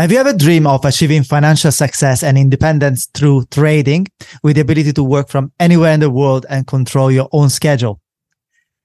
Have you ever dreamed of achieving financial success and independence through trading with the ability to work from anywhere in the world and control your own schedule?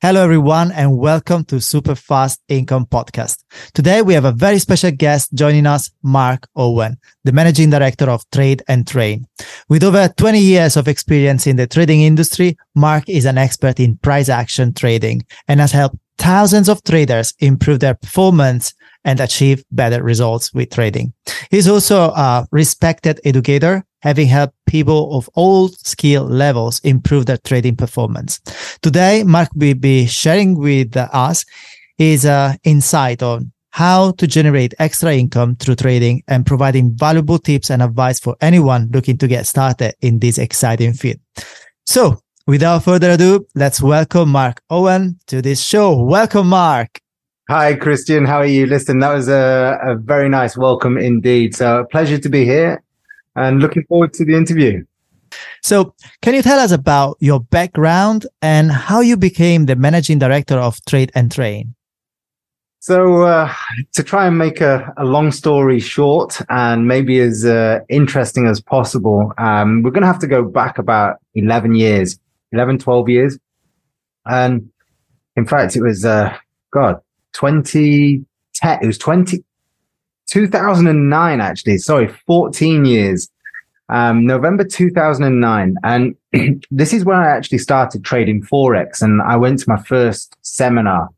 Hello, everyone, and welcome to Super Fast Income Podcast. Today, we have a very special guest joining us, Mark Owen, the managing director of Trade and Train. With over 20 years of experience in the trading industry, Mark is an expert in price action trading and has helped thousands of traders improve their performance and achieve better results with trading. He's also a respected educator, having helped people of all skill levels improve their trading performance. Today, Mark will be sharing with us his uh, insight on how to generate extra income through trading and providing valuable tips and advice for anyone looking to get started in this exciting field. So without further ado, let's welcome Mark Owen to this show. Welcome, Mark. Hi, Christian. How are you? Listen, that was a, a very nice welcome indeed. So, a pleasure to be here and looking forward to the interview. So, can you tell us about your background and how you became the managing director of Trade and Train? So, uh, to try and make a, a, long story short and maybe as uh, interesting as possible, um, we're going to have to go back about 11 years, 11, 12 years. And in fact, it was, uh, God, 2010, it was 20, 2009, actually. Sorry, 14 years. Um, November 2009. And this is when I actually started trading Forex and I went to my first seminar.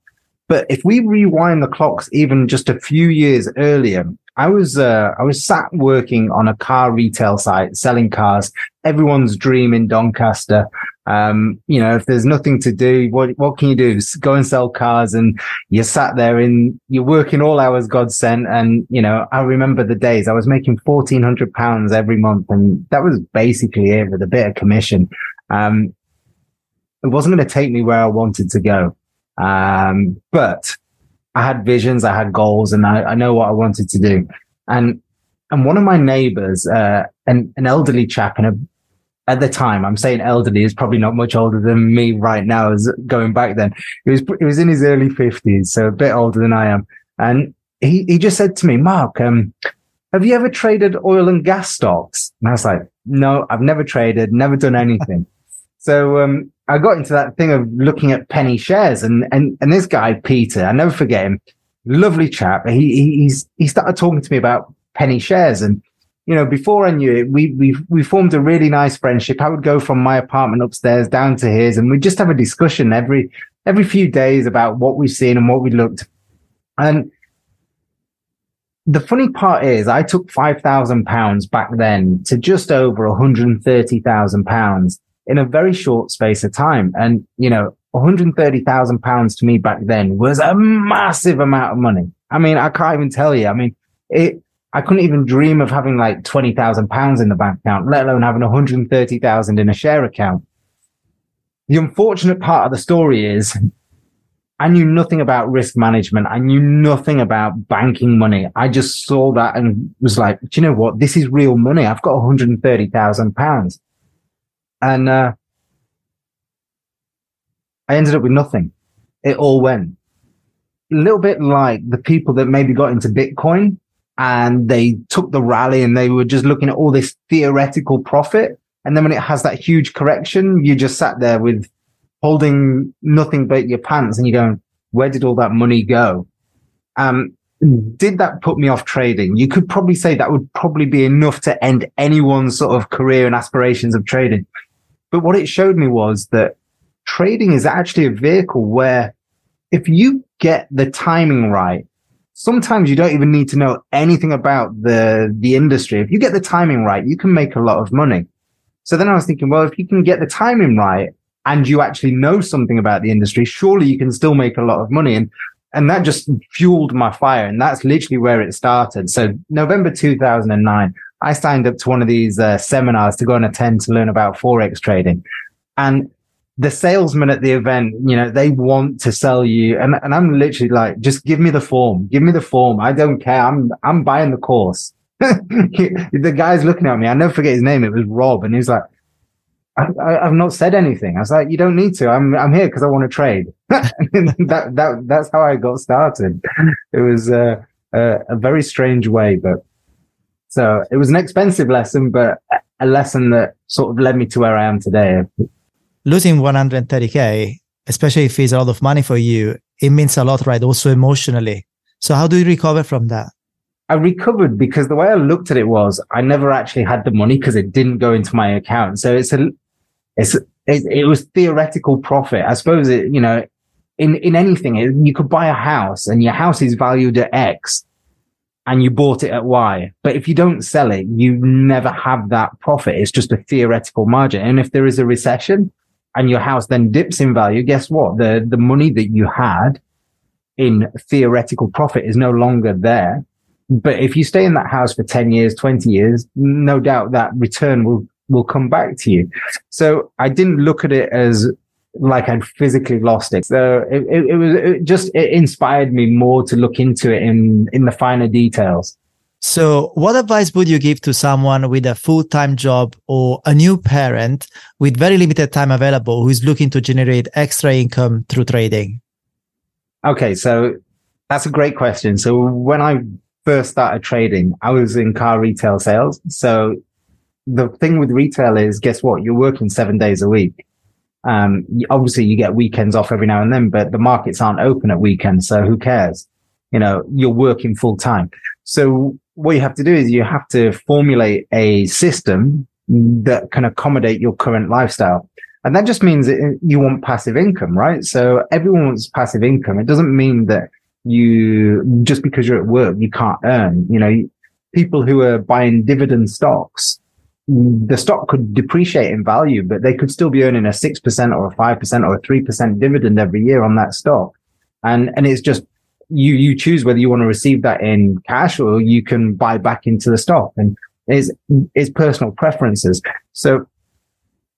But if we rewind the clocks even just a few years earlier, I was uh, I was sat working on a car retail site selling cars. Everyone's dream in Doncaster. Um, you know, if there's nothing to do, what what can you do? Go and sell cars, and you're sat there in you're working all hours God sent. And you know, I remember the days I was making fourteen hundred pounds every month, and that was basically it with a bit of commission. Um, it wasn't going to take me where I wanted to go, um, but I had visions, I had goals, and I, I know what I wanted to do. And and one of my neighbors, uh, an an elderly chap in a at the time, I'm saying elderly is probably not much older than me right now as going back then. He was, he was in his early fifties, so a bit older than I am. And he, he just said to me, Mark, um, have you ever traded oil and gas stocks? And I was like, no, I've never traded, never done anything. so, um, I got into that thing of looking at penny shares and, and, and this guy, Peter, I never forget him. Lovely chap. He, he's, he started talking to me about penny shares and you know, before I knew it, we, we, we formed a really nice friendship. I would go from my apartment upstairs down to his and we'd just have a discussion every, every few days about what we've seen and what we looked. And the funny part is I took five thousand pounds back then to just over one hundred and thirty thousand pounds in a very short space of time. And, you know, one hundred and thirty thousand pounds to me back then was a massive amount of money. I mean, I can't even tell you. I mean, it, I couldn't even dream of having like 20,000 pounds in the bank account, let alone having 130,000 in a share account. The unfortunate part of the story is I knew nothing about risk management. I knew nothing about banking money. I just saw that and was like, do you know what? This is real money. I've got 130,000 pounds. And, uh, I ended up with nothing. It all went a little bit like the people that maybe got into Bitcoin and they took the rally and they were just looking at all this theoretical profit. And then when it has that huge correction, you just sat there with holding nothing but your pants and you're going, where did all that money go? Um, did that put me off trading? You could probably say that would probably be enough to end anyone's sort of career and aspirations of trading. But what it showed me was that trading is actually a vehicle where if you get the timing right, sometimes you don't even need to know anything about the, the industry. If you get the timing right, you can make a lot of money. So then I was thinking, well, if you can get the timing right and you actually know something about the industry, surely you can still make a lot of money. And, and that just fueled my fire. And that's literally where it started. So November 2009, I signed up to one of these uh, seminars to go and attend to learn about Forex trading. And the salesman at the event, you know, they want to sell you. And, and I'm literally like, just give me the form. Give me the form. I don't care. I'm, I'm buying the course. the guy's looking at me. I never forget his name. It was Rob. And he's like, I, have not said anything. I was like, you don't need to. I'm, I'm here because I want to trade. that, that, that's how I got started. It was a, a very strange way, but So it was an expensive lesson, but a lesson that sort of led me to where I am today. Losing 130K, especially if it's a lot of money for you, it means a lot, right? Also emotionally. So how do you recover from that? I recovered because the way I looked at it was I never actually had the money because it didn't go into my account. So it's a, it's, it, it was theoretical profit. I suppose it, you know, in, in anything, it, you could buy a house and your house is valued at X and you bought it at Y. But if you don't sell it, you never have that profit. It's just a theoretical margin. And if there is a recession and your house then dips in value, guess what? The, the money that you had in theoretical profit is no longer there. But if you stay in that house for 10 years, 20 years, no doubt that return will, will come back to you. So I didn't look at it as like I'd physically lost it. So it, it, it was it just, it inspired me more to look into it in, in the finer details. So what advice would you give to someone with a full-time job or a new parent with very limited time available who is looking to generate extra income through trading? Okay. So that's a great question. So when I first started trading, I was in car retail sales. So the thing with retail is, guess what? You're working seven days a week. Um, obviously you get weekends off every now and then, but the markets aren't open at weekends. So who cares? You know, you're working full time. So what you have to do is you have to formulate a system that can accommodate your current lifestyle. And that just means that you want passive income, right? So everyone wants passive income. It doesn't mean that you just because you're at work you can't earn you know people who are buying dividend stocks the stock could depreciate in value but they could still be earning a 6% or a 5% or a 3% dividend every year on that stock and and it's just you you choose whether you want to receive that in cash or you can buy back into the stock and is is personal preferences so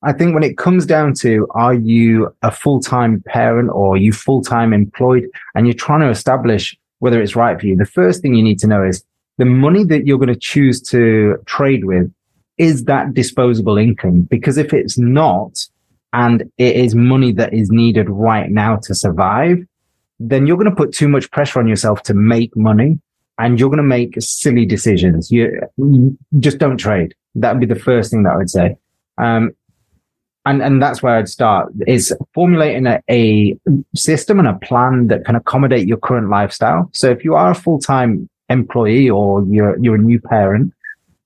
I think when it comes down to are you a full time parent or are you full time employed and you're trying to establish whether it's right for you, the first thing you need to know is the money that you're going to choose to trade with is that disposable income? Because if it's not, and it is money that is needed right now to survive, then you're going to put too much pressure on yourself to make money and you're going to make silly decisions. You, you just don't trade. That would be the first thing that I would say. Um, and and that's where I'd start is formulating a, a system and a plan that can accommodate your current lifestyle. So if you are a full time employee or you're you're a new parent,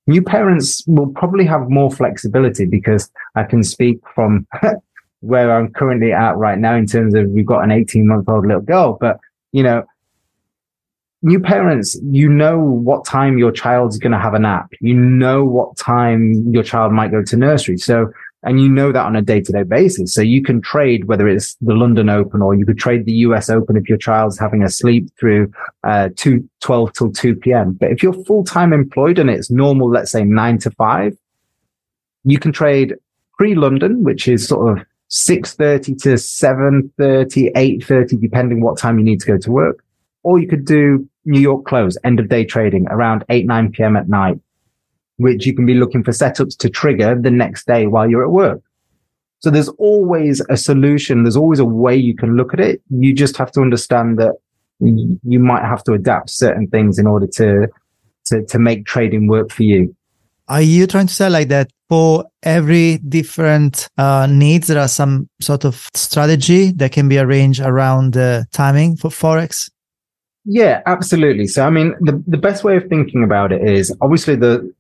new parents will probably have more flexibility because I can speak from where I'm currently at right now in terms of we've got an 18 month old little girl, but you know, new parents, you know what time your child's going to have a nap. You know what time your child might go to nursery. So and you know that on a day to day basis. So you can trade whether it's the London Open or you could trade the US Open if your child's having a sleep through, uh, 2, 12 till 2 p.m. But if you're full time employed and it's normal, let's say nine to five, you can trade pre London, which is sort of 6.30 to 7.30, 8.30, depending what time you need to go to work. Or you could do New York close, end of day trading around 8, 9 p.m. at night which you can be looking for setups to trigger the next day while you're at work. So there's always a solution. There's always a way you can look at it. You just have to understand that you might have to adapt certain things in order to, to, to make trading work for you. Are you trying to say like that for every different uh, needs, there are some sort of strategy that can be arranged around the timing for Forex? Yeah, absolutely. So, I mean, the, the best way of thinking about it is obviously the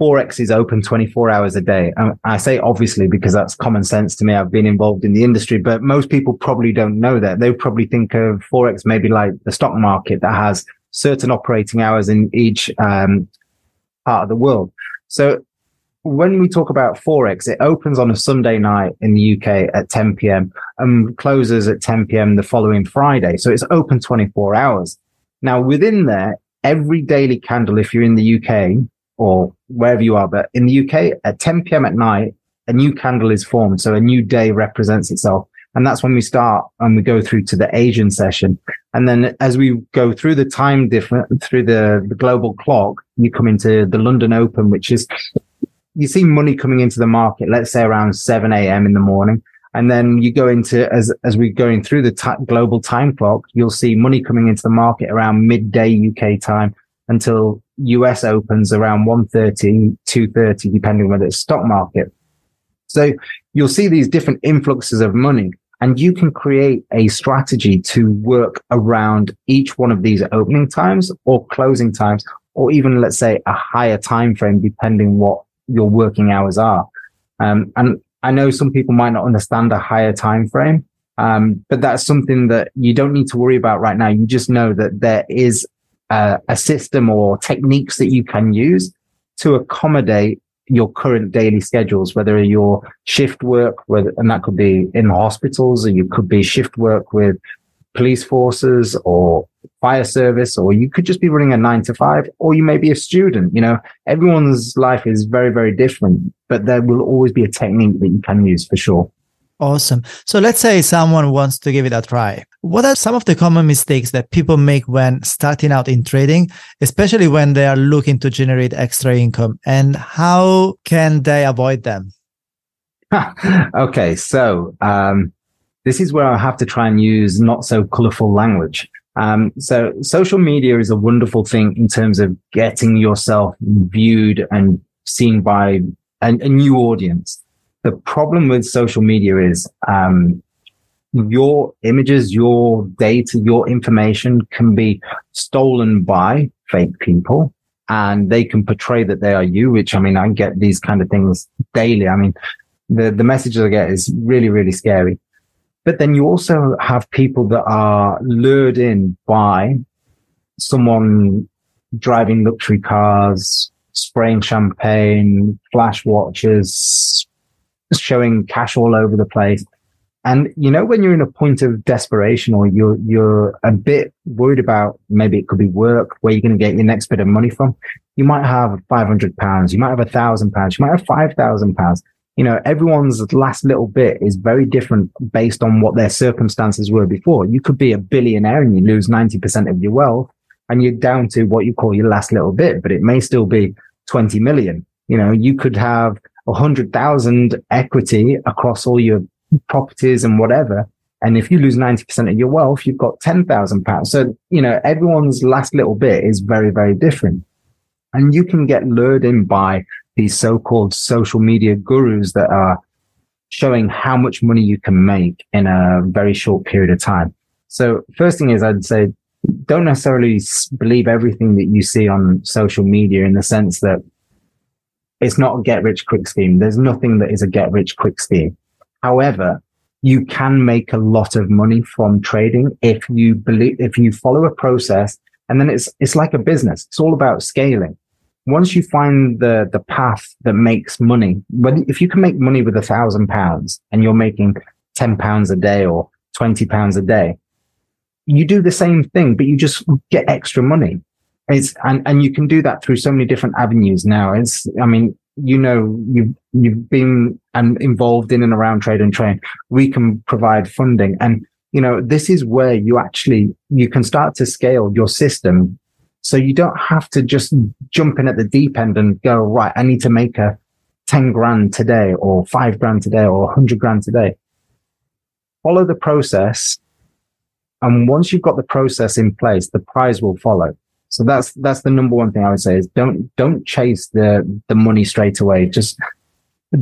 Forex is open 24 hours a day. And I say obviously because that's common sense to me. I've been involved in the industry, but most people probably don't know that. They probably think of Forex maybe like the stock market that has certain operating hours in each um, part of the world. So when we talk about Forex, it opens on a Sunday night in the UK at 10 p.m. and closes at 10 p.m. the following Friday. So it's open 24 hours. Now within there, every daily candle, if you're in the UK, or wherever you are. But in the UK, at 10 p.m. at night, a new candle is formed. So a new day represents itself. And that's when we start and we go through to the Asian session. And then as we go through the time different, through the, the global clock, you come into the London Open, which is, you see money coming into the market, let's say around 7 a.m. in the morning. And then you go into, as, as we're going through the t- global time clock, you'll see money coming into the market around midday UK time until US opens around 130, 230, depending on whether it's stock market. So you'll see these different influxes of money and you can create a strategy to work around each one of these opening times or closing times, or even let's say a higher time frame, depending what your working hours are. Um, and I know some people might not understand a higher time frame, um, but that's something that you don't need to worry about right now. You just know that there is a, a system or techniques that you can use to accommodate your current daily schedules, whether you're shift work, whether, and that could be in hospitals, or you could be shift work with police forces or fire service, or you could just be running a nine to five, or you may be a student. You know, everyone's life is very, very different, but there will always be a technique that you can use for sure. Awesome. So let's say someone wants to give it a try. What are some of the common mistakes that people make when starting out in trading, especially when they are looking to generate extra income and how can they avoid them? okay. So, um, this is where I have to try and use not so colorful language. Um, so social media is a wonderful thing in terms of getting yourself viewed and seen by a, a new audience. The problem with social media is, um, your images, your data, your information can be stolen by fake people and they can portray that they are you, which I mean, I get these kind of things daily. I mean, the, the messages I get is really, really scary. But then you also have people that are lured in by someone driving luxury cars, spraying champagne, flash watches, showing cash all over the place. And you know, when you're in a point of desperation or you're, you're a bit worried about maybe it could be work where you're going to get your next bit of money from, you might have 500 pounds. You might have a thousand pounds. You might have 5,000 pounds you know, everyone's last little bit is very different based on what their circumstances were before. You could be a billionaire and you lose 90% of your wealth and you're down to what you call your last little bit, but it may still be 20 million. You know, you could have hundred thousand equity across all your properties and whatever. And if you lose 90% of your wealth, you've got 10,000 pounds. So, you know, everyone's last little bit is very, very different. And you can get lured in by these so-called social media gurus that are showing how much money you can make in a very short period of time. So first thing is I'd say don't necessarily believe everything that you see on social media in the sense that it's not a get rich quick scheme. There's nothing that is a get rich quick scheme. However, you can make a lot of money from trading if you believe, if you follow a process and then it's, it's like a business. It's all about scaling once you find the the path that makes money, when if you can make money with a thousand pounds and you're making ten pounds a day or twenty pounds a day, you do the same thing, but you just get extra money. It's and and you can do that through so many different avenues now. It's I mean you know you've you've been and involved in and around trade and train. We can provide funding and you know this is where you actually you can start to scale your system so you don't have to just jump in at the deep end and go, right, I need to make a 10 grand today or five grand today or 100 grand today. Follow the process. And once you've got the process in place, the prize will follow. So that's, that's the number one thing I would say is don't, don't chase the, the money straight away. Just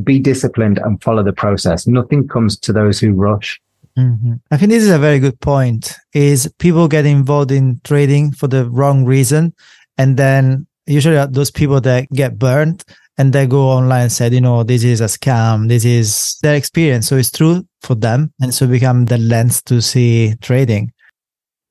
be disciplined and follow the process. Nothing comes to those who rush. Mm-hmm. I think this is a very good point. Is people get involved in trading for the wrong reason, and then usually those people that get burned and they go online and said, you know, this is a scam. This is their experience, so it's true for them, and so become the lens to see trading.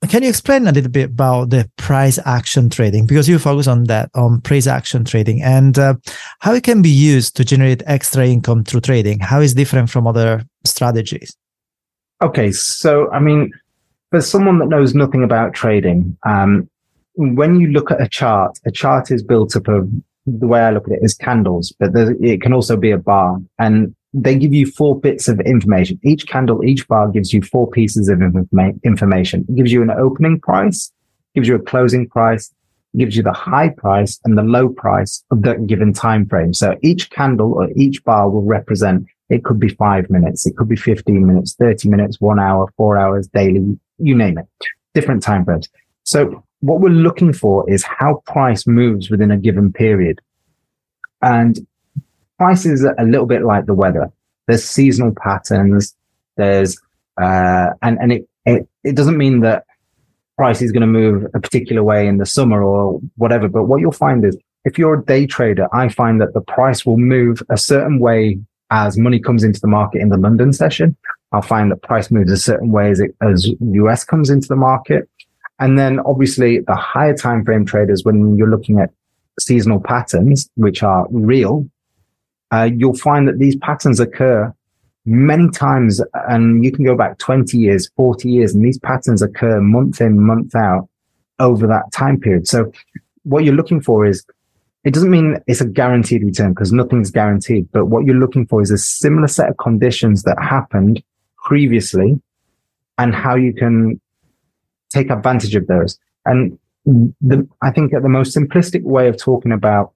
Can you explain a little bit about the price action trading because you focus on that on price action trading and uh, how it can be used to generate extra income through trading? How is different from other strategies? Okay, so I mean, for someone that knows nothing about trading, um, when you look at a chart, a chart is built up of the way I look at it is candles, but it can also be a bar, and they give you four bits of information. Each candle, each bar gives you four pieces of informa- information. It gives you an opening price, gives you a closing price, gives you the high price and the low price of that given time frame. So each candle or each bar will represent it could be five minutes. It could be 15 minutes, 30 minutes, one hour, four hours daily, you name it, different time frames. So what we're looking for is how price moves within a given period. And price is a little bit like the weather. There's seasonal patterns. There's, uh, and, and it, it, it doesn't mean that price is going to move a particular way in the summer or whatever. But what you'll find is if you're a day trader, I find that the price will move a certain way as money comes into the market in the London session. I'll find that price moves a certain way as, it, as US comes into the market. And then obviously the higher time frame traders, when you're looking at seasonal patterns, which are real, uh, you'll find that these patterns occur many times. And you can go back 20 years, 40 years, and these patterns occur month in, month out over that time period. So what you're looking for is it doesn't mean it's a guaranteed return because nothing's guaranteed, but what you're looking for is a similar set of conditions that happened previously and how you can take advantage of those. And the, I think the most simplistic way of talking about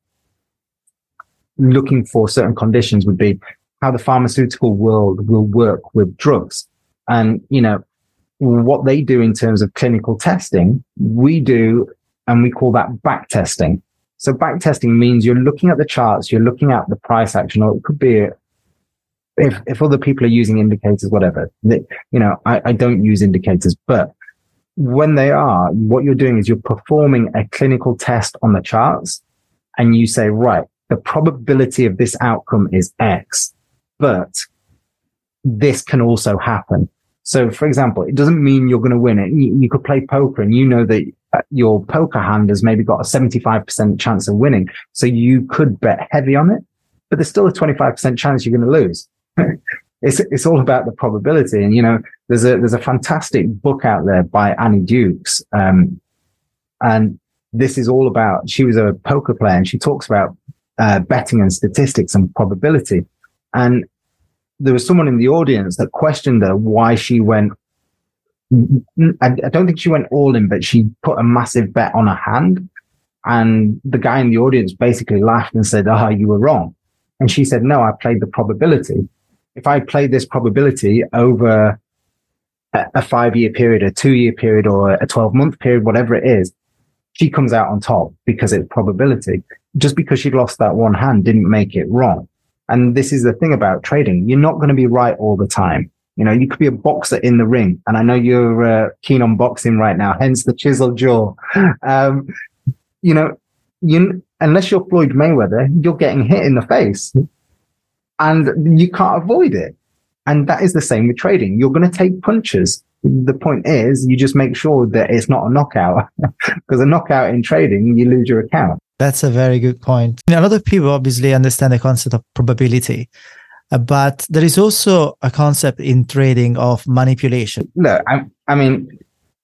looking for certain conditions would be how the pharmaceutical world will work with drugs. And, you know, what they do in terms of clinical testing, we do, and we call that back testing. So back testing means you're looking at the charts, you're looking at the price action, or it could be if, if other people are using indicators, whatever, you know, I, I don't use indicators, but when they are, what you're doing is you're performing a clinical test on the charts and you say, right, the probability of this outcome is X, but this can also happen. So, for example, it doesn't mean you're going to win it. You, you, could play poker and you know that uh, your poker hand has maybe got a 75% chance of winning. So you could bet heavy on it, but there's still a 25% chance you're going to lose. it's it's all about the probability. And you know, there's a there's a fantastic book out there by Annie Dukes, um, and this is all about. She was a poker player, and she talks about uh, betting and statistics and probability. And there was someone in the audience that questioned her why she went. I, don't think she went all in, but she put a massive bet on a hand. And the guy in the audience basically laughed and said, "Ah, oh, you were wrong." And she said, "No, I played the probability." if I played this probability over a five year period, a two year period, or a 12 month period, whatever it is, she comes out on top because it's probability. Just because she lost that one hand didn't make it wrong. And this is the thing about trading. You're not going to be right all the time. You know, you could be a boxer in the ring. And I know you're uh, keen on boxing right now, hence the chisel jaw. Um, you know, you, unless you're Floyd Mayweather, you're getting hit in the face and you can't avoid it. And that is the same with trading. You're going to take punches. The point is you just make sure that it's not a knockout because a knockout in trading, you lose your account. That's a very good point. A lot of people obviously understand the concept of probability, uh, but there is also a concept in trading of manipulation. Look, I, I mean,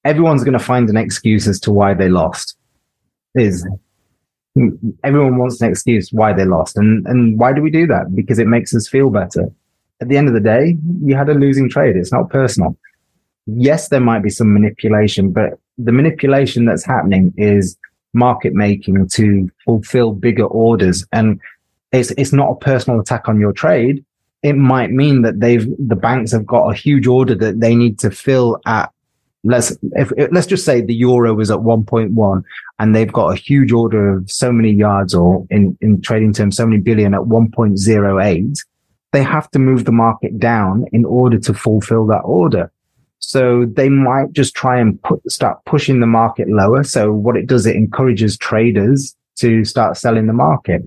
everyone's going to find an excuse as to why they lost. Is everyone wants an excuse why they lost. And, and why do we do that? Because it makes us feel better. At the end of the day, you had a losing trade. It's not personal. Yes, there might be some manipulation, but the manipulation that's happening is market making to fulfill bigger orders. And it's, it's not a personal attack on your trade. It might mean that they've, the banks have got a huge order that they need to fill at let's if, let's just say the euro is at 1.1 and they've got a huge order of so many yards or in in trading terms so many billion at 1.08 they have to move the market down in order to fulfill that order so they might just try and put start pushing the market lower. So what it does it encourages traders to start selling the market.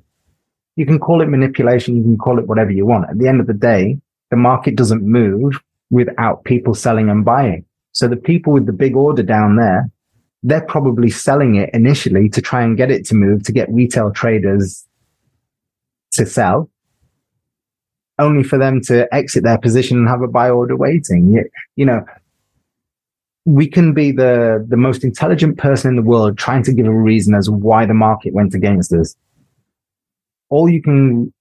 You can call it manipulation you can call it whatever you want. At the end of the day the market doesn't move without people selling and buying. So the people with the big order down there, they're probably selling it initially to try and get it to move to get retail traders to sell only for them to exit their position and have a buy order waiting. You, you know, we can be the, the most intelligent person in the world trying to give a reason as why the market went against us. All you can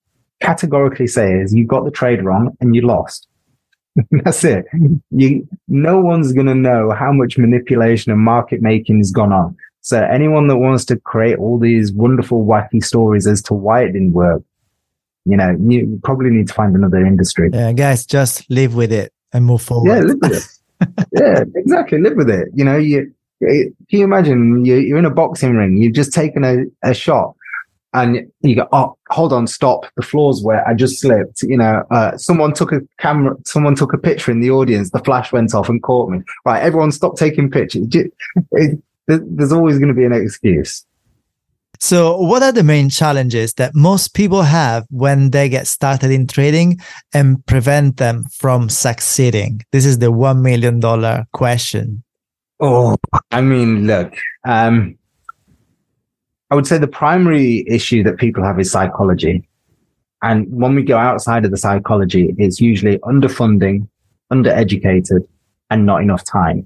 categorically say is you got the trade wrong and you lost. That's it. You, no one's going to know how much manipulation and market making has gone on. So anyone that wants to create all these wonderful, wacky stories as to why it didn't work, you know, you probably need to find another industry. Yeah, guys, just live with it and move forward. Yeah, live with it. yeah, exactly. Live with it. You know, you, can you imagine you're in a boxing ring, you've just taken a, a shot and you go, oh, hold on, stop. The floor's wet. I just slipped. You know, uh, someone took a camera, someone took a picture in the audience. The flash went off and caught me. Right. Everyone stop taking pictures. It, it, there's always going to be an excuse. So, what are the main challenges that most people have when they get started in trading and prevent them from succeeding? This is the $1 million question. Oh, I mean, look, um, I would say the primary issue that people have is psychology. And when we go outside of the psychology, it's usually underfunding, undereducated, and not enough time.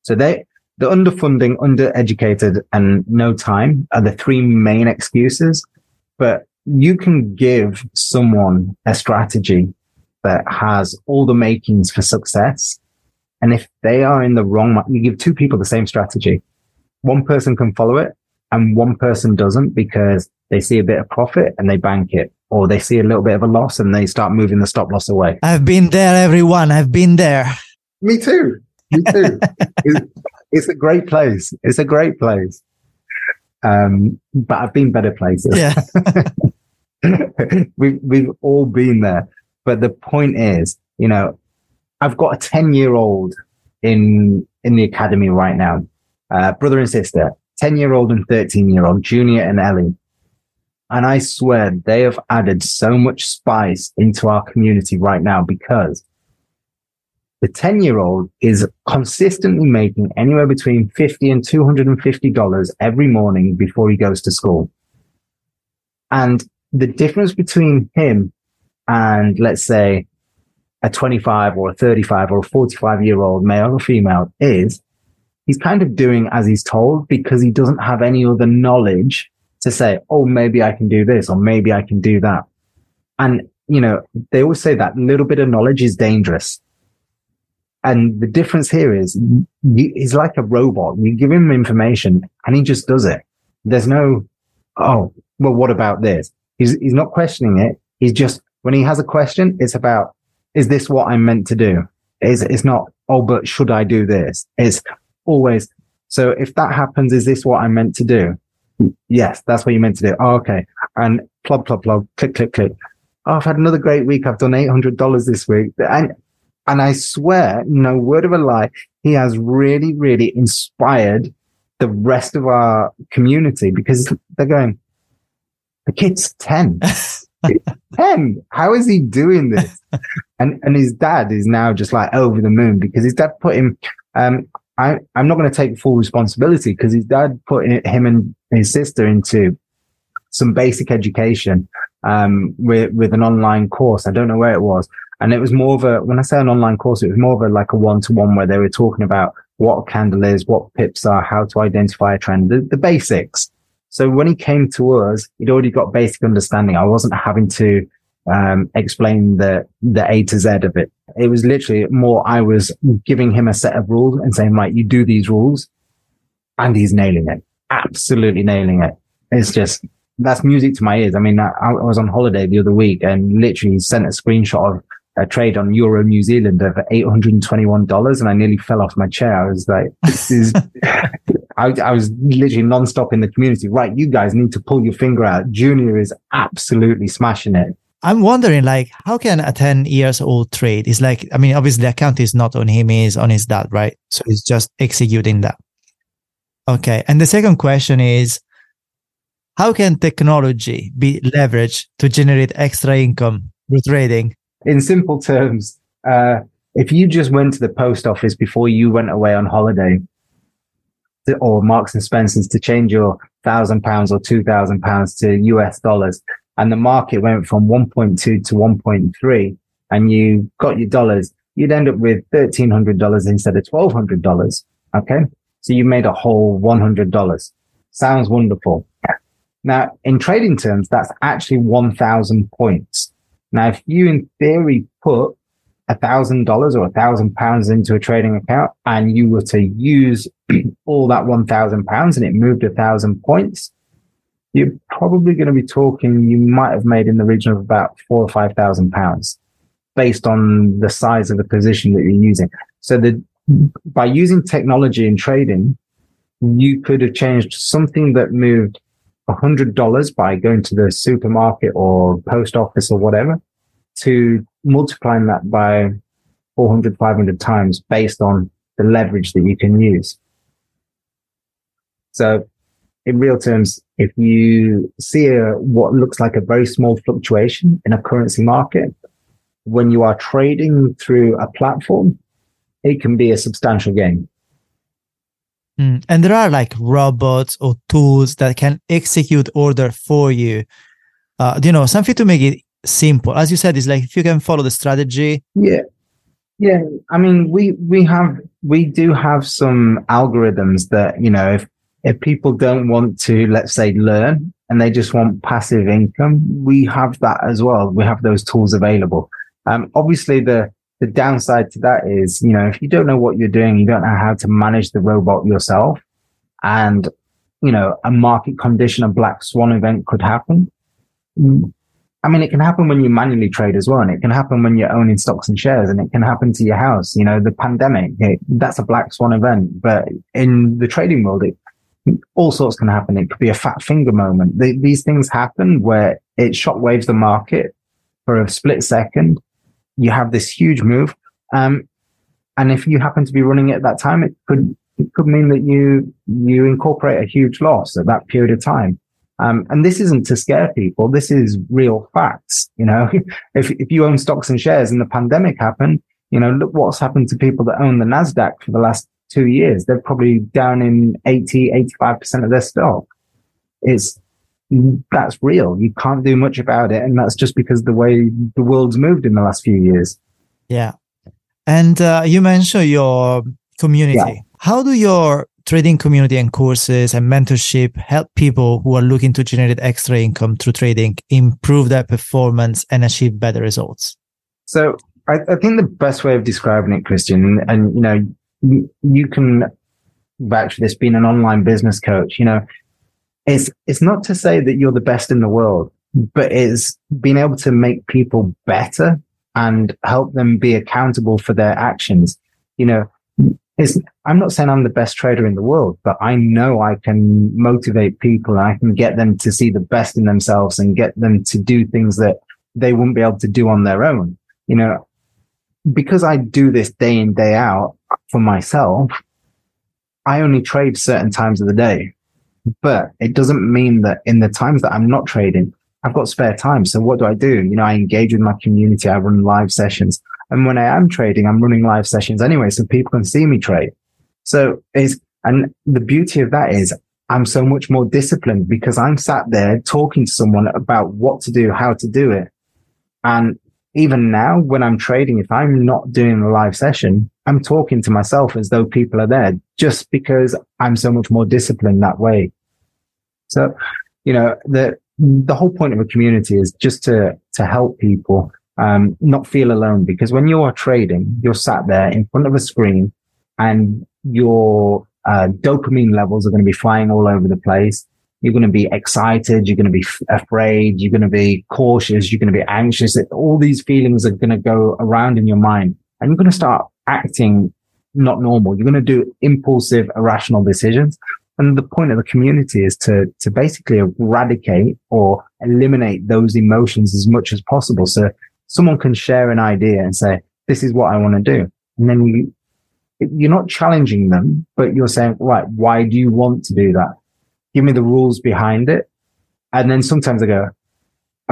So they, the underfunding, undereducated, and no time are the three main excuses. But you can give someone a strategy that has all the makings for success. And if they are in the wrong, you give two people the same strategy. One person can follow it and one person doesn't because they see a bit of profit and they bank it or they see a little bit of a loss and they start moving the stop loss away. I've been there, everyone. I've been there. Me too. Me too. it's, a great place. It's a great place. Um, but I've been better places. Yeah. we've, we've all been there. But the point is, you know, I've got a 10 year old in, in the academy right now, uh, brother and sister 10 year old and 13 year old, Junior and Ellie. And I swear they have added so much spice into our community right now because the 10 year old is consistently making anywhere between 50 and $250 every morning before he goes to school. And the difference between him and let's say a 25 or a 35 or a 45 year old male or female is he's kind of doing as he's told because he doesn't have any other knowledge to say, oh, maybe I can do this or maybe I can do that. And, you know, they always say that little bit of knowledge is dangerous. And the difference here is he's like a robot. You give him information and he just does it. There's no, oh, well, what about this? He's, he's not questioning it. He's just, when he has a question, it's about, is this what I'm meant to do? It's, it's not, oh, but should I do this? It's, always. So if that happens, is this what I'm meant to do? Yes, that's what you meant to do. Oh, okay. And plug, plug, plug, click, click, click. Oh, I've had another great week. I've done $800 this week. And, and I swear, no word of a lie, he has really, really inspired the rest of our community because they're going, the kid's 10. 10. How is he doing this? And, and his dad is now just like over the moon because his dad put him, um, I, I'm not going to take full responsibility because his dad put him and his sister into some basic education um, with with an online course. I don't know where it was, and it was more of a when I say an online course, it was more of a like a one to one where they were talking about what a candle is, what pips are, how to identify a trend, the, the basics. So when he came to us, he'd already got basic understanding. I wasn't having to um, explain the the A to Z of it. It was literally more I was giving him a set of rules and saying, right, you do these rules, and he's nailing it, absolutely nailing it. It's just that's music to my ears. I mean, I, I was on holiday the other week and literally sent a screenshot of a trade on Euro New Zealand of $821 and I nearly fell off my chair. I was like, this is, I, I, was literally nonstop in the community. Right. You guys need to pull your finger out. Junior is absolutely smashing it. I'm wondering, like, how can a 10 years old trade? Is like, I mean, obviously the account is not on him, is on his dad, right? So he's just executing that. Okay. And the second question is, how can technology be leveraged to generate extra income through trading? In simple terms, uh, if you just went to the post office before you went away on holiday to, or Marks and Spencer's to change your thousand pounds or two thousand pounds to US dollars, and the market went from 1.2 to 1.3 and you got your dollars, you'd end up with $1,300 instead of $1,200. Okay. So you made a whole $100. Sounds wonderful. Now, in trading terms, that's actually 1,000 points. Now, if you in theory put a thousand dollars or a thousand pounds into a trading account and you were to use all that 1,000 pounds and it moved a thousand points, you're probably going to be talking, you might have made in the region of about four or 5,000 pounds based on the size of the position that you're using. So the, by using technology in trading, you could have changed something that moved $100 by going to the supermarket or post office or whatever to multiplying that by 400, 500 times based on the leverage that you can use. So in real terms, if you see a, what looks like a very small fluctuation in a currency market, when you are trading through a platform, it can be a substantial gain. Mm. And there are like robots or tools that can execute order for you. Uh, you know, something to make it simple. As you said, it's like if you can follow the strategy. Yeah. Yeah. I mean, we, we have, we do have some algorithms that, you know, if, if people don't want to, let's say, learn and they just want passive income, we have that as well. We have those tools available. Um, obviously the, the downside to that is, you know, if you don't know what you're doing, you don't know how to manage the robot yourself and, you know, a market condition, a black swan event could happen. Mm, I mean, it can happen when you manually trade as well. And it can happen when you're owning stocks and shares and it can happen to your house. You know, the pandemic, it, that's a black swan event. But in the trading world, it, all sorts can happen. It could be a fat finger moment. The, these things happen where it shockwaves the market for a split second you have this huge move. Um, and if you happen to be running it at that time, it could, it could mean that you, you incorporate a huge loss at that period of time. Um, and this isn't to scare people. This is real facts. You know, if, if you own stocks and shares and the pandemic happened, you know, look what's happened to people that own the NASDAQ for the last two years. They're probably down in 80, 85% of their stock. It's, that's real. You can't do much about it. And that's just because the way the world's moved in the last few years. Yeah. And uh, you mentioned your community. Yeah. How do your trading community and courses and mentorship help people who are looking to generate extra income through trading improve their performance and achieve better results? So I, I think the best way of describing it, Christian, and, and you know, you, you can vouch for this being an online business coach, you know, it's it's not to say that you're the best in the world, but it's being able to make people better and help them be accountable for their actions. You know, it's, I'm not saying I'm the best trader in the world, but I know I can motivate people and I can get them to see the best in themselves and get them to do things that they wouldn't be able to do on their own. You know, because I do this day in, day out for myself, I only trade certain times of the day. But it doesn't mean that in the times that I'm not trading, I've got spare time. So what do I do? You know, I engage with my community. I run live sessions. And when I am trading, I'm running live sessions anyway, so people can see me trade. So is, and the beauty of that is I'm so much more disciplined because I'm sat there talking to someone about what to do, how to do it. And even now when I'm trading, if I'm not doing a live session, I'm talking to myself as though people are there just because I'm so much more disciplined that way. So, you know, the, the whole point of a community is just to, to help people, um, not feel alone because when you are trading, you're sat there in front of a screen and your, uh, dopamine levels are going to be flying all over the place. You're going to be excited. You're going to be f- afraid. You're going to be cautious. You're going to be anxious. All these feelings are going to go around in your mind and you're going to start acting not normal. You're going to do impulsive, irrational decisions. And the point of the community is to, to basically eradicate or eliminate those emotions as much as possible. So someone can share an idea and say, this is what I want to do. And then you, you're not challenging them, but you're saying, right, why do you want to do that? Give me the rules behind it. And then sometimes I go,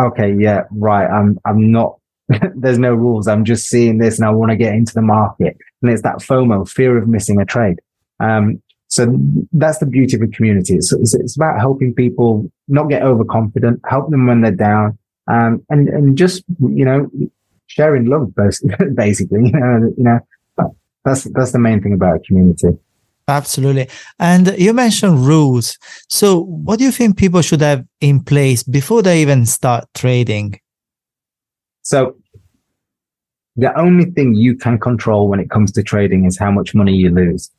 okay, yeah, right. I'm, I'm not, there's no rules. I'm just seeing this and I want to get into the market. And it's that FOMO, fear of missing a trade. Um, so that's the beauty of a community. It's, it's, it's, about helping people not get overconfident, help them when they're down, um, and, and just, you know, sharing love, basically, you know, you know, that's, that's the main thing about a community. Absolutely. And you mentioned rules. So what do you think people should have in place before they even start trading? So the only thing you can control when it comes to trading is how much money you lose.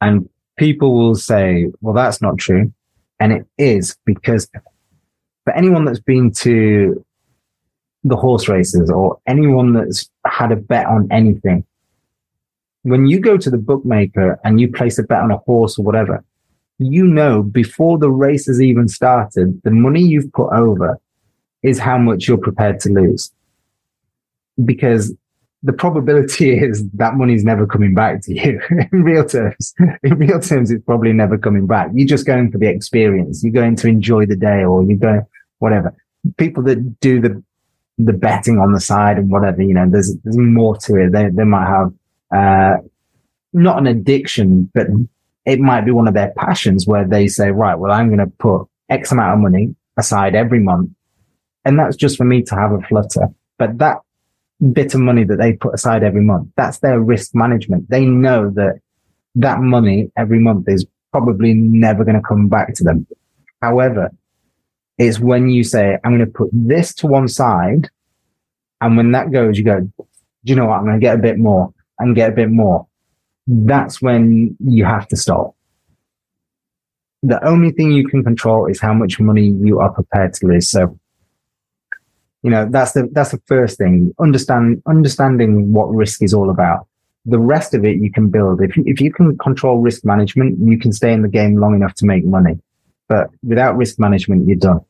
And people will say, well, that's not true. And it is because for anyone that's been to the horse races or anyone that's had a bet on anything, when you go to the bookmaker and you place a bet on a horse or whatever, you know before the race has even started, the money you've put over is how much you're prepared to lose. Because the probability is that money's never coming back to you in real terms. In real terms, it's probably never coming back. You're just going for the experience. You're going to enjoy the day or you're going, whatever. People that do the, the betting on the side and whatever, you know, there's, there's more to it. They, they might have, uh, not an addiction, but it might be one of their passions where they say, right, well, I'm going to put X amount of money aside every month. And that's just for me to have a flutter. But that bit of money that they put aside every month, that's their risk management. They know that that money every month is probably never going to come back to them. However, it's when you say, I'm going to put this to one side. And when that goes, you go, do you know what? I'm going to get a bit more and get a bit more that's when you have to stop. The only thing you can control is how much money you are prepared to lose. So, you know, that's the, that's the first thing. Understand, understanding what risk is all about. The rest of it you can build. If you, if you can control risk management, you can stay in the game long enough to make money. But without risk management, you're done.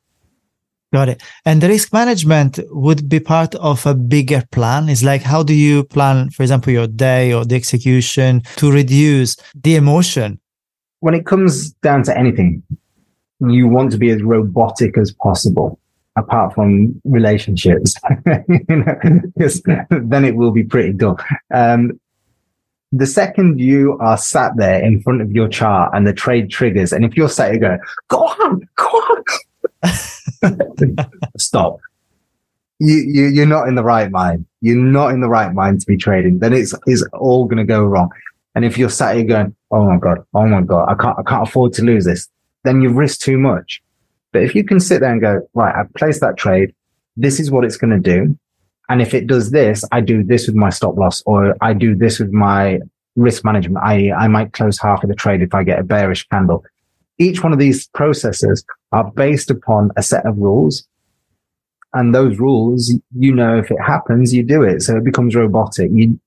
Got it. And the risk management would be part of a bigger plan. It's like, how do you plan, for example, your day or the execution to reduce the emotion? When it comes down to anything, you want to be as robotic as possible, apart from relationships, because then it will be pretty dull. Um, the second you are sat there in front of your chart and the trade triggers, and if you're sat here going, go on, go on, Stop. You, you, you're not in the right mind. You're not in the right mind to be trading. Then it's, it's all going to go wrong. And if you're sat here going, Oh my God, oh my God, I can't, I can't afford to lose this, then you risk too much. But if you can sit there and go, right, I've placed that trade. This is what it's going to do. And if it does this, I do this with my stop loss or I do this with my risk management. I, I might close half of the trade if I get a bearish candle. Each one of these processes are based upon a set of rules. And those rules, you know, if it happens, you do it. So it becomes robotic. You,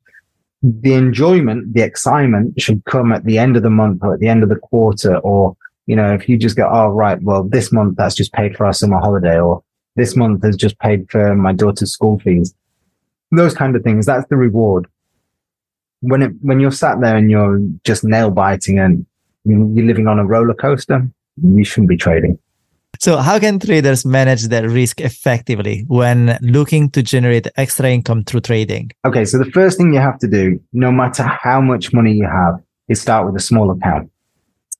the enjoyment, the excitement should come at the end of the month or at the end of the quarter. Or, you know, if you just go, Oh, right. Well, this month that's just paid for our summer holiday or this month has just paid for my daughter's school fees. Those kind of things. That's the reward. When it, when you're sat there and you're just nail biting and you're living on a roller coaster, you shouldn't be trading. So, how can traders manage their risk effectively when looking to generate extra income through trading? Okay, so the first thing you have to do, no matter how much money you have, is start with a small account.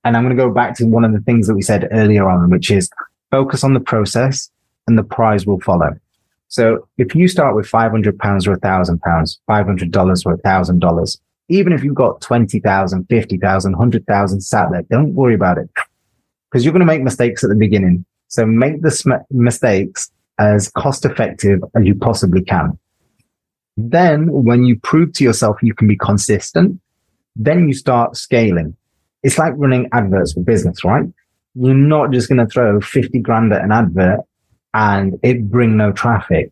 And I'm going to go back to one of the things that we said earlier on, which is focus on the process and the prize will follow. So if you start with 500 pounds or a thousand pounds, $500 or a thousand dollars, even if you've got 20,000, 50,000, 100,000 sat there, don't worry about it because you're going to make mistakes at the beginning. So make the sm- mistakes as cost effective as you possibly can. Then when you prove to yourself you can be consistent, then you start scaling. It's like running adverts for business, right? You're not just going to throw 50 grand at an advert and it bring no traffic.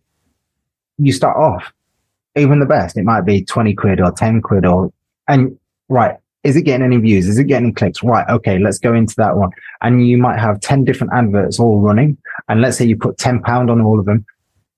You start off, even the best. It might be 20 quid or 10 quid or, and right is it getting any views? Is it getting clicks? Right. Okay. Let's go into that one. And you might have 10 different adverts all running. And let's say you put 10 pound on all of them.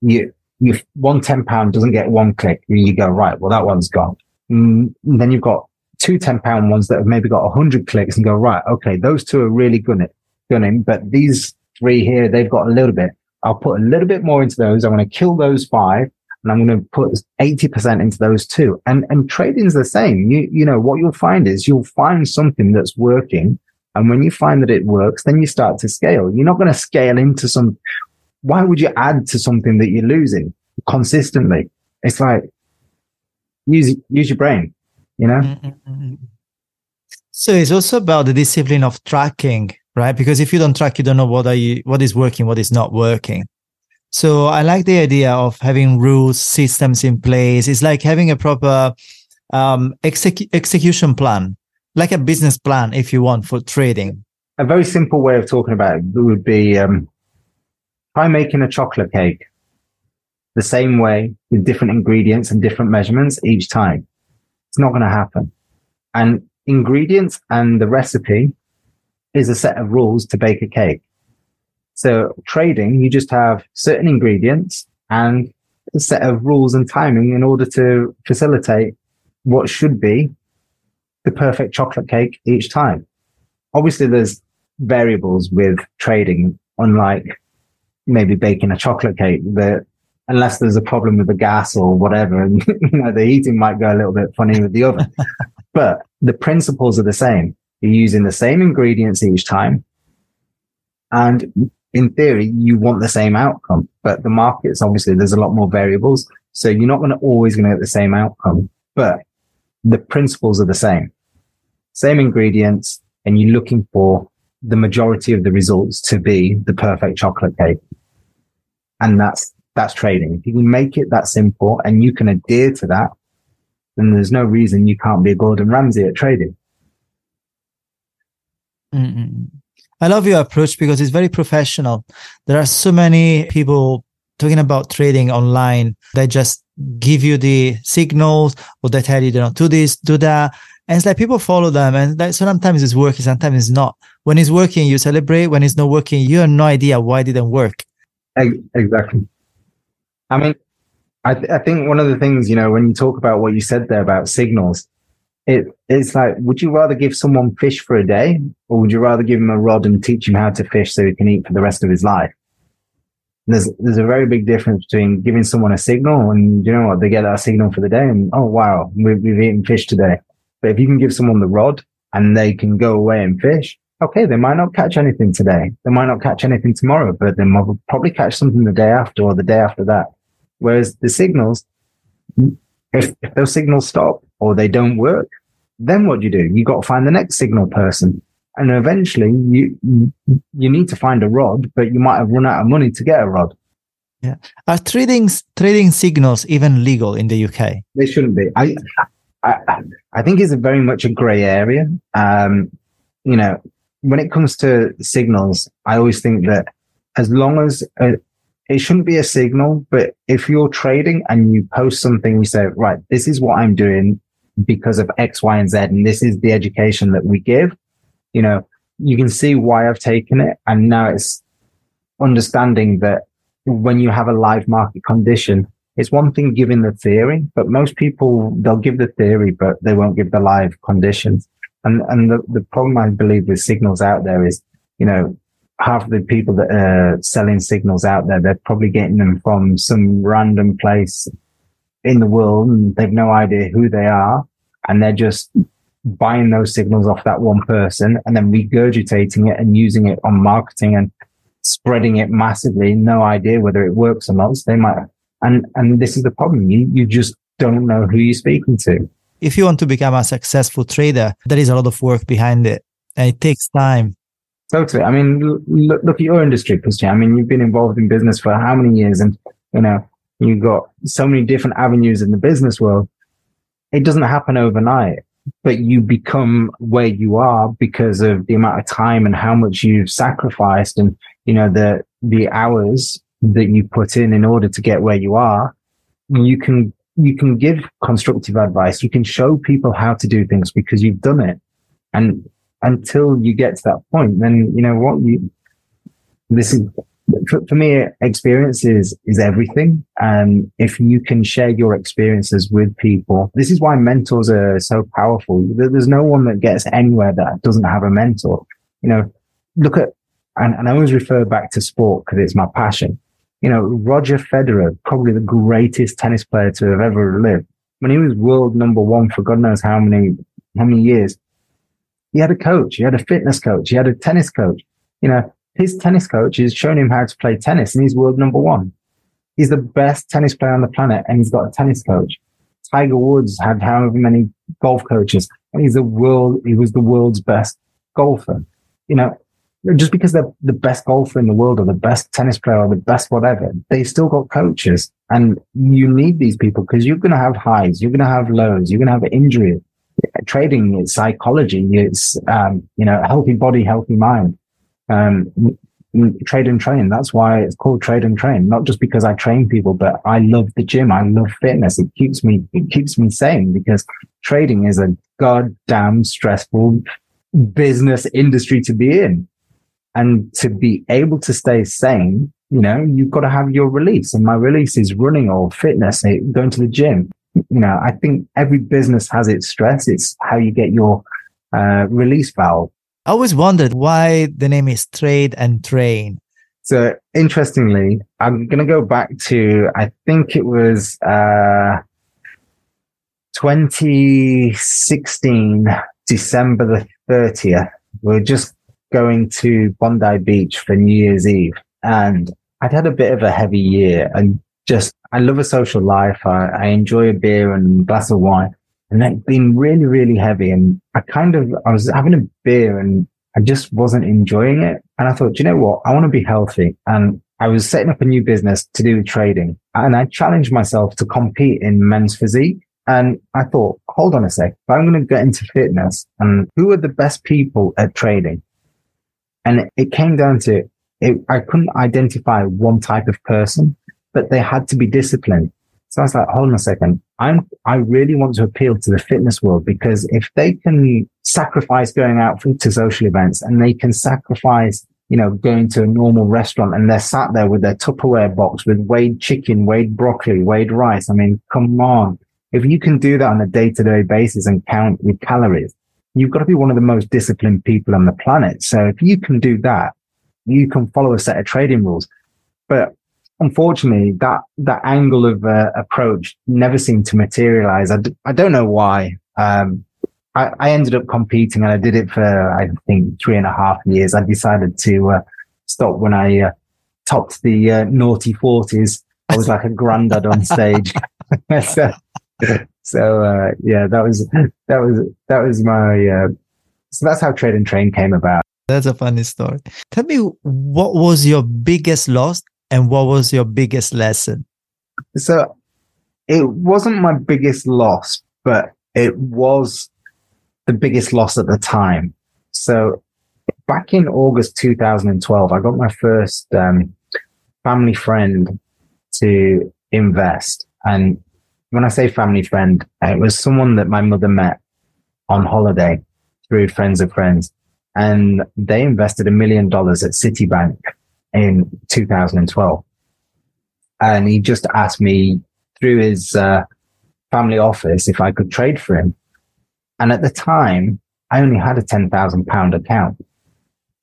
You, you, one 10 pound doesn't get one click. You go, right. Well, that one's gone. Mm, and then you've got two 10 pound ones that have maybe got 100 clicks and go, right. Okay. Those two are really good gunning, but these three here, they've got a little bit. I'll put a little bit more into those. I'm going to kill those five and I'm going to put 80% into those two. And, and trading's the same. You, you know, what you'll find is you'll find something that's working. And when you find that it works, then you start to scale. You're not going to scale into some, why would you add to something that you're losing consistently? It's like, use, use your brain, you know? Mm-hmm. So it's also about the discipline of tracking, right? Because if you don't track, you don't know what are you, what is working, what is not working. So I like the idea of having rules, systems in place. It's like having a proper um, exec- execution plan, like a business plan, if you want, for trading. A very simple way of talking about it would be um, try making a chocolate cake the same way with different ingredients and different measurements each time. It's not going to happen. And ingredients and the recipe is a set of rules to bake a cake. So trading, you just have certain ingredients and a set of rules and timing in order to facilitate what should be the perfect chocolate cake each time. Obviously, there's variables with trading, unlike maybe baking a chocolate cake that unless there's a problem with the gas or whatever, and you know, the heating might go a little bit funny with the oven. but the principles are the same. You're using the same ingredients each time. And in theory, you want the same outcome, but the markets, obviously, there's a lot more variables. So you're not going to always going to get the same outcome, but the principles are the same. Same ingredients, and you're looking for the majority of the results to be the perfect chocolate cake. And that's, that's trading. If you can make it that simple and you can adhere to that, then there's no reason you can't be a Gordon Ramsay at trading. Mm-mm. I love your approach because it's very professional. There are so many people talking about trading online that just give you the signals or they tell you, you know, do this, do that. And it's like people follow them and like, sometimes it's working, sometimes it's not. When it's working, you celebrate. When it's not working, you have no idea why it didn't work. Exactly. I mean, I, th- I think one of the things, you know, when you talk about what you said there about signals, it, it's like, would you rather give someone fish for a day or would you rather give him a rod and teach him how to fish so he can eat for the rest of his life? There's, there's a very big difference between giving someone a signal and you know what, they get that signal for the day and, oh, wow, we've, we've eaten fish today. But if you can give someone the rod and they can go away and fish, okay, they might not catch anything today. They might not catch anything tomorrow, but they might probably catch something the day after or the day after that. Whereas the signals, if, if those signals stop or they don't work, then what do you do? You got to find the next signal person. And eventually you, you need to find a rod, but you might have run out of money to get a rod. Yeah. Are trading, trading signals even legal in the UK? They shouldn't be. I, I, I think it's a very much a gray area. Um, you know, when it comes to signals, I always think that as long as uh, it shouldn't be a signal, but if you're trading and you post something, you say, right, this is what I'm doing because of X, Y, and Z, and this is the education that we give, you know, you can see why I've taken it. And now it's understanding that when you have a live market condition, it's one thing giving the theory, but most people, they'll give the theory, but they won't give the live conditions. And, and the, the problem I believe with signals out there is, you know, half the people that are selling signals out there, they're probably getting them from some random place in the world and they've no idea who they are. And they're just buying those signals off that one person and then regurgitating it and using it on marketing and spreading it massively. No idea whether it works or not. So they might, and, and this is the problem. You, you just don't know who you're speaking to if you want to become a successful trader, there is a lot of work behind it and it takes time. Totally. I mean, look, look at your industry, Christian. I mean, you've been involved in business for how many years and, you know, you've got so many different avenues in the business world. It doesn't happen overnight, but you become where you are because of the amount of time and how much you've sacrificed and, you know, the, the hours that you put in in order to get where you are. You can you can give constructive advice. You can show people how to do things because you've done it. And until you get to that point, then you know what you, this is, for, for me, experience is, everything. And if you can share your experiences with people, this is why mentors are so powerful. There's no one that gets anywhere that doesn't have a mentor. You know, look at, and, and I always refer back to sport because it's my passion you know, Roger Federer, probably the greatest tennis player to have ever lived. When he was world number one for God knows how many, how many years, he had a coach, he had a fitness coach, he had a tennis coach. You know, his tennis coach has shown him how to play tennis and he's world number one. He's the best tennis player on the planet and he's got a tennis coach. Tiger Woods had however many golf coaches and he's the world, he was the world's best golfer. You know, just because they're the best golfer in the world or the best tennis player or the best whatever, they still got coaches. And you need these people because you're going to have highs, you're going to have lows, you're going to have injury. Trading is psychology. It's, um, you know, healthy body, healthy mind. Um, trade and train. That's why it's called trade and train. Not just because I train people, but I love the gym. I love fitness. It keeps me, it keeps me sane because trading is a goddamn stressful business industry to be in. And to be able to stay sane, you know, you've got to have your release. And my release is running or fitness, eh, going to the gym. You know, I think every business has its stress. It's how you get your uh, release valve. I always wondered why the name is Trade and Train. So interestingly, I'm going to go back to, I think it was, uh, 2016, December the 30th. We're just going to Bondi Beach for New Year's Eve and I'd had a bit of a heavy year and just, I love a social life. I, I enjoy a beer and a glass of wine and it'd been really, really heavy. And I kind of, I was having a beer and I just wasn't enjoying it. And I thought, you know what? I want to be healthy. And I was setting up a new business to do trading and I challenged myself to compete in men's physique. And I thought, hold on a sec. If I'm going to get into fitness and who are the best people at trading? And it came down to it, I couldn't identify one type of person, but they had to be disciplined. So I was like, hold on a second. I'm, I really want to appeal to the fitness world because if they can sacrifice going out to social events and they can sacrifice, you know, going to a normal restaurant and they're sat there with their Tupperware box with weighed chicken, weighed broccoli, weighed rice. I mean, come on. If you can do that on a day to day basis and count your calories, you've got to be one of the most disciplined people on the planet. So if you can do that, you can follow a set of trading rules. But unfortunately, that that angle of uh, approach never seemed to materialize. I d- I don't know why. Um, I, I, ended up competing and I did it for, I think, three and a half years. I decided to uh, stop when I uh, topped the uh, naughty 40s. I was like a granddad on stage. so, so uh, yeah, that was, that was, that was my, uh, so that's how Trade and Train came about. That's a funny story. Tell me, what was your biggest loss and what was your biggest lesson? So it wasn't my biggest loss, but it was the biggest loss at the time. So back in August 2012, I got my first um, family friend to invest. And when I say family friend, it was someone that my mother met on holiday through friends of friends. And they invested a million dollars at Citibank in 2012. And he just asked me through his uh, family office if I could trade for him. And at the time, I only had a £10,000 account.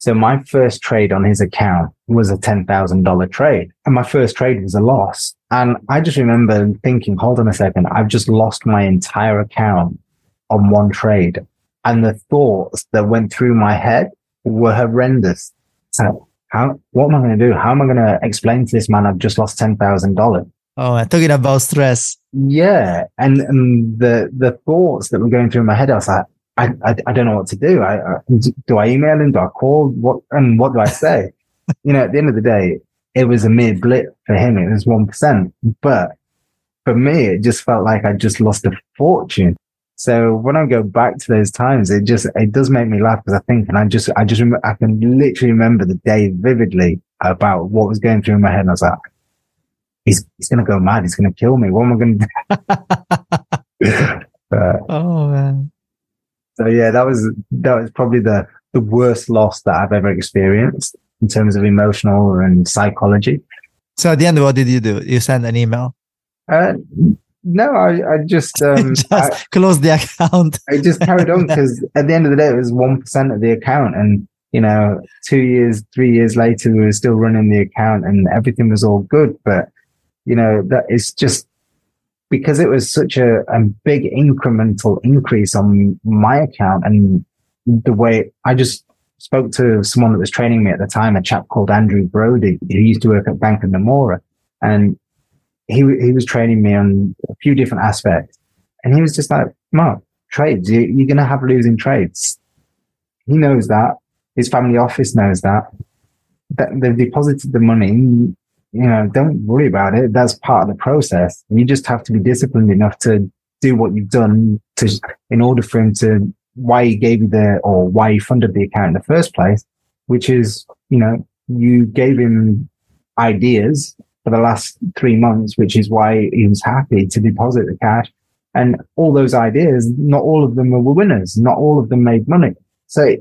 So my first trade on his account was a $10,000 trade. And my first trade was a loss. And I just remember thinking, hold on a second, I've just lost my entire account on one trade. And the thoughts that went through my head were horrendous. So how, what am I going to do? How am I going to explain to this man I've just lost $10,000? Oh, I'm talking about stress. Yeah. And, and the, the thoughts that were going through my head, I was like, I, I, I don't know what to do. I, I, do I email him? Do I call? What, and what do I say? you know, at the end of the day, it was a mere blip for him. It was 1%. But for me, it just felt like I just lost a fortune. So when I go back to those times, it just, it does make me laugh because I think, and I just, I just, remember, I can literally remember the day vividly about what was going through my head. And I was like, he's, he's going to go mad. He's going to kill me. What am I going to do? but, oh man. So yeah, that was, that was probably the, the worst loss that I've ever experienced in terms of emotional and psychology. So at the end, what did you do? You sent an email? Uh, no, I, I just, um, just I, closed the account. I just carried on because at the end of the day, it was 1% of the account. And, you know, two years, three years later, we were still running the account and everything was all good. But, you know, that is just because it was such a, a big incremental increase on my account and the way I just spoke to someone that was training me at the time, a chap called Andrew Brody, who used to work at Bank of Nomura. And he he was training me on a few different aspects, and he was just like, "Mark, trades, you, you're going to have losing trades." He knows that. His family office knows that. That they've deposited the money. You know, don't worry about it. That's part of the process. You just have to be disciplined enough to do what you've done to, in order for him to, why he gave you the, or why he funded the account in the first place, which is, you know, you gave him ideas for the last three months, which is why he was happy to deposit the cash. And all those ideas, not all of them were winners. Not all of them made money. So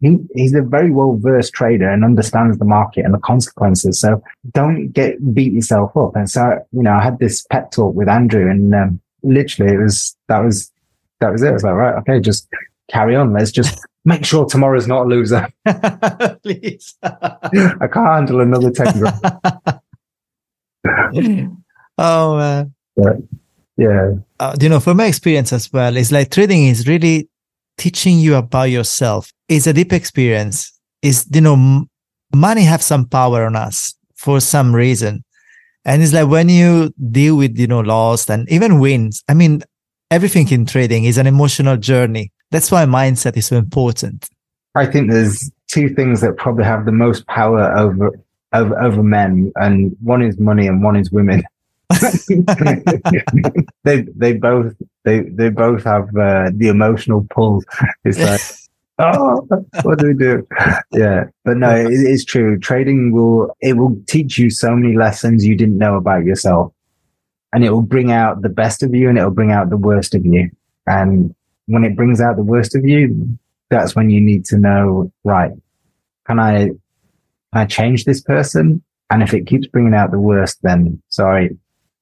he, he's a very well versed trader and understands the market and the consequences. So don't get beat yourself up. And so, you know, I had this pep talk with Andrew and um, literally it was, that was, that was it. I was like, right, okay, just carry on. Let's just make sure tomorrow's not a loser. Please. I can't handle another 10 oh, man. But, yeah. Uh, you know, from my experience as well, it's like trading is really teaching you about yourself. is a deep experience. Is you know, money have some power on us for some reason. And it's like when you deal with, you know, loss and even wins. I mean, everything in trading is an emotional journey. That's why mindset is so important. I think there's two things that probably have the most power over over, over men, and one is money and one is women. they they both they they both have uh, the emotional pull. It's like, oh, what do we do? Yeah, but no, it is true. Trading will it will teach you so many lessons you didn't know about yourself, and it will bring out the best of you, and it will bring out the worst of you. And when it brings out the worst of you, that's when you need to know, right? Can I can I change this person? And if it keeps bringing out the worst, then sorry,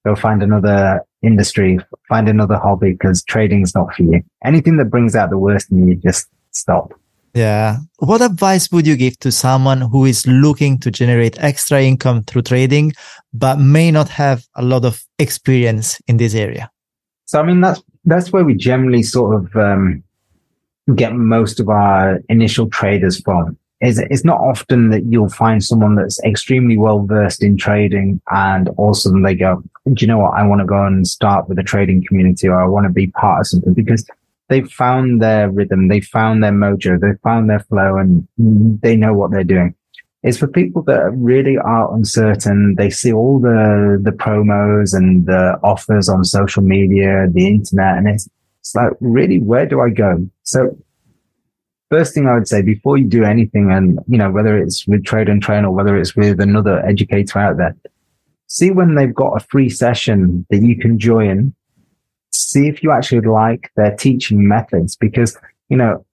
go find another industry, find another hobby because trading's not for you. Anything that brings out the worst in you, just stop. Yeah. What advice would you give to someone who is looking to generate extra income through trading, but may not have a lot of experience in this area? So, I mean, that's, that's where we generally sort of, um, get most of our initial traders from is it's not often that you'll find someone that's extremely well versed in trading and also they go, do you know what? I want to go and start with a trading community or I want to be part of something because they've found their rhythm. They found their mojo. They found their flow and they know what they're doing. It's for people that really are uncertain. They see all the, the promos and the offers on social media, the internet, and it's, it's like, really, where do I go? So first thing I would say before you do anything, and you know whether it's with Trade and Train or whether it's with another educator out there, see when they've got a free session that you can join. See if you actually like their teaching methods, because you know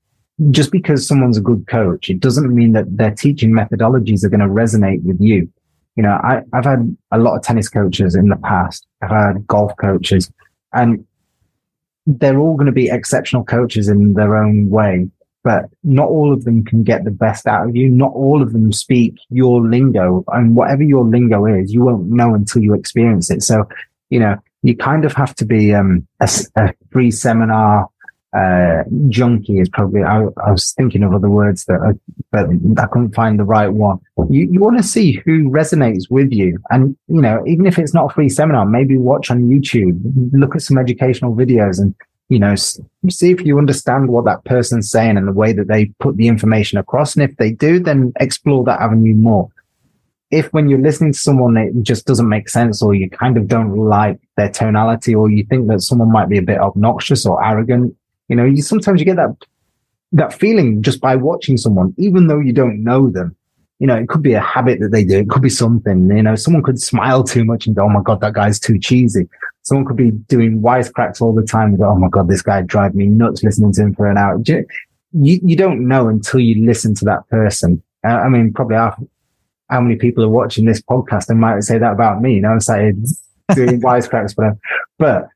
just because someone's a good coach, it doesn't mean that their teaching methodologies are going to resonate with you. You know, I, I've had a lot of tennis coaches in the past. I've had golf coaches and they're all going to be exceptional coaches in their own way but not all of them can get the best out of you. Not all of them speak your lingo and whatever your lingo is, you won't know until you experience it. So, you know, you kind of have to be, um, a, a free seminar, uh, junkie is probably, I, I, was thinking of other words that, I, but I couldn't find the right one. You, you want to see who resonates with you. And, you know, even if it's not a free seminar, maybe watch on YouTube, look at some educational videos and you know, see if you understand what that person's saying and the way that they put the information across. And if they do, then explore that avenue more. If when you're listening to someone, it just doesn't make sense or you kind of don't like their tonality or you think that someone might be a bit obnoxious or arrogant, you know, you sometimes you get that, that feeling just by watching someone, even though you don't know them. You know, it could be a habit that they do. It could be something, you know, someone could smile too much and go, Oh my God, that guy's too cheesy someone could be doing wisecracks all the time and go, Oh my God, this guy drive me nuts listening to him for an hour. You, you don't know until you listen to that person. Uh, I mean, probably how, how many people are watching this podcast and might say that about me. You know, I'm saying doing wisecracks, but, but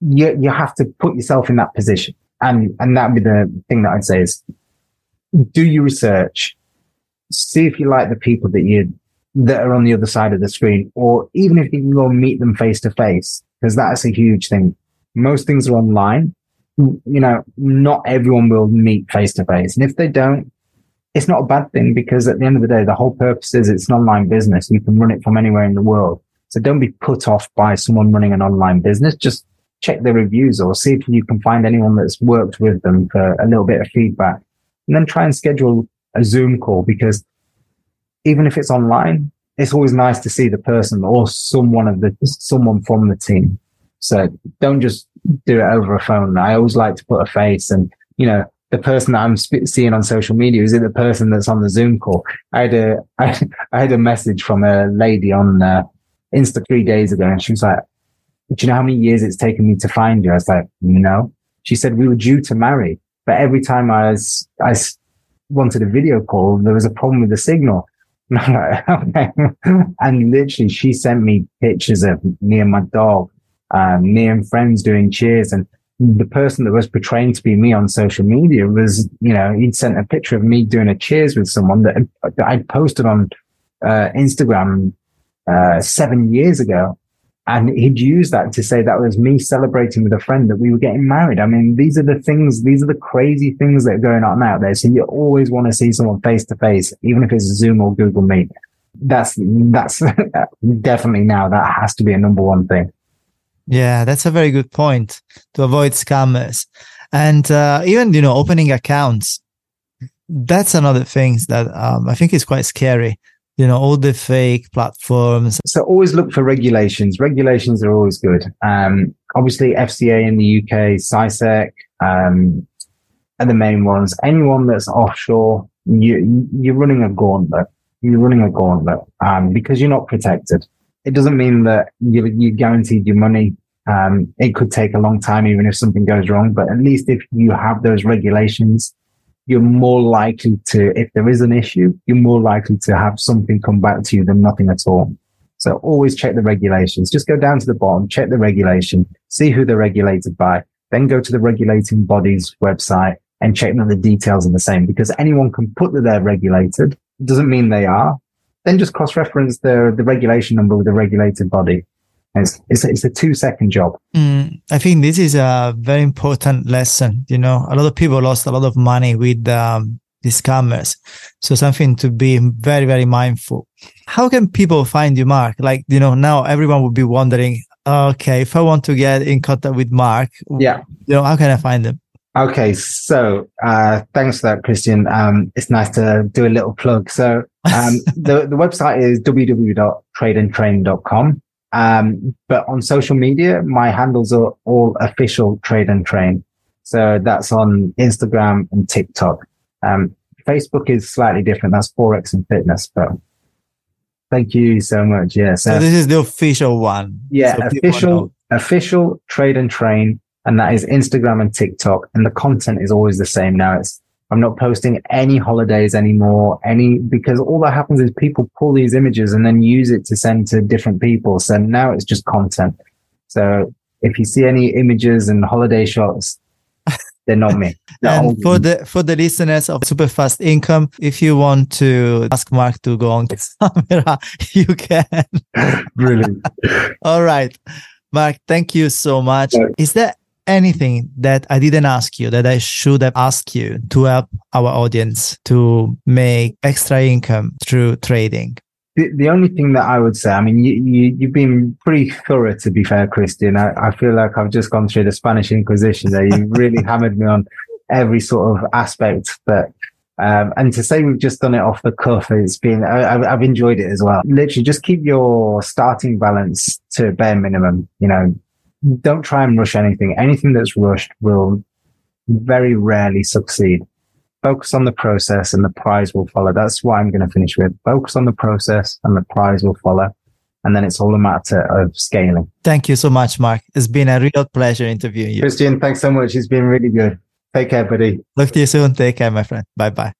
you, you have to put yourself in that position. And, and that'd be the thing that I'd say is do your research, see if you like the people that you that are on the other side of the screen, or even if you can go meet them face to face, because that's a huge thing. Most things are online. You know, not everyone will meet face to face. And if they don't, it's not a bad thing because at the end of the day, the whole purpose is it's an online business. You can run it from anywhere in the world. So don't be put off by someone running an online business. Just check their reviews or see if you can find anyone that's worked with them for a little bit of feedback and then try and schedule a Zoom call because even if it's online, it's always nice to see the person or someone of the someone from the team. So don't just do it over a phone. I always like to put a face and, you know, the person that I'm sp- seeing on social media is it the person that's on the Zoom call? I had a, I, I had a message from a lady on uh, Insta three days ago and she was like, do you know how many years it's taken me to find you? I was like, no. She said, we were due to marry But every time I was, I wanted a video call, there was a problem with the signal. and literally she sent me pictures of me and my dog, um, me and friends doing cheers and the person that was portraying to be me on social media was, you know, he'd sent a picture of me doing a cheers with someone that, that I'd posted on uh, Instagram uh, seven years ago. And he'd use that to say that was me celebrating with a friend that we were getting married. I mean, these are the things, these are the crazy things that are going on out there. So you always want to see someone face to face, even if it's Zoom or Google Meet. That's, that's definitely now that has to be a number one thing. Yeah, that's a very good point to avoid scammers. And uh, even, you know, opening accounts, that's another thing that um, I think is quite scary. You know, all the fake platforms. So always look for regulations. Regulations are always good. Um, obviously, FCA in the UK, CySEC, um, are the main ones. Anyone that's offshore, you, you're running a gauntlet. You're running a gauntlet um, because you're not protected it doesn't mean that you, you guaranteed your money. Um, it could take a long time, even if something goes wrong. But at least if you have those regulations, you're more likely to, if there is an issue, you're more likely to have something come back to you than nothing at all. So always check the regulations. Just go down to the bottom, check the regulation, see who they're regulated by, then go to the regulating body's website and check that the details are the same because anyone can put that they're regulated. It doesn't mean they are then just cross-reference the the regulation number with the regulated body. It's, it's, it's a two second job. Mm, I think this is a very important lesson. You know, a lot of people lost a lot of money with um, these scammers. So something to be very, very mindful. How can people find you, Mark? Like, you know, now everyone would be wondering, okay, if I want to get in contact with Mark, yeah, you know, how can I find them? Okay, so uh, thanks for that, Christian. Um, it's nice to do a little plug. So um, the the website is www.tradeandtrain.com. Um, but on social media, my handles are all official Trade and Train. So that's on Instagram and TikTok. Um, Facebook is slightly different. That's Forex and Fitness, but thank you so much. Yeah. So, so this is the official one. Yeah, so official, official Trade and Train and that is Instagram and TikTok. And the content is always the same now. It's, I'm not posting any holidays anymore, any, because all that happens is people pull these images and then use it to send to different people. So now it's just content. So if you see any images and holiday shots, they're not me. They're and for the for the listeners of Super Fast Income, if you want to ask Mark to go on camera, you can. Brilliant. All right. Mark, thank you so much. Is there anything that I didn't ask you that I should have asked you to help our audience to make extra income through trading? The, the only thing that I would say, I mean, you, you, you've been pretty thorough, to be fair, Christian. I, I feel like I've just gone through the Spanish Inquisition there. You really hammered me on every sort of aspect that um, and to say we've just done it off the cuff, it's been, I, have enjoyed it as well. Literally just keep your starting balance to bare minimum. You know, don't try and rush anything. Anything that's rushed will very rarely succeed. Focus on the process and the prize will follow. That's what I'm going to finish with. Focus on the process and the prize will follow. And then it's all a matter of scaling. Thank you so much, Mark. It's been a real pleasure interviewing you. Christian, thanks so much. It's been really good. Take care, buddy. Look to you soon. Take care, my friend. Bye bye.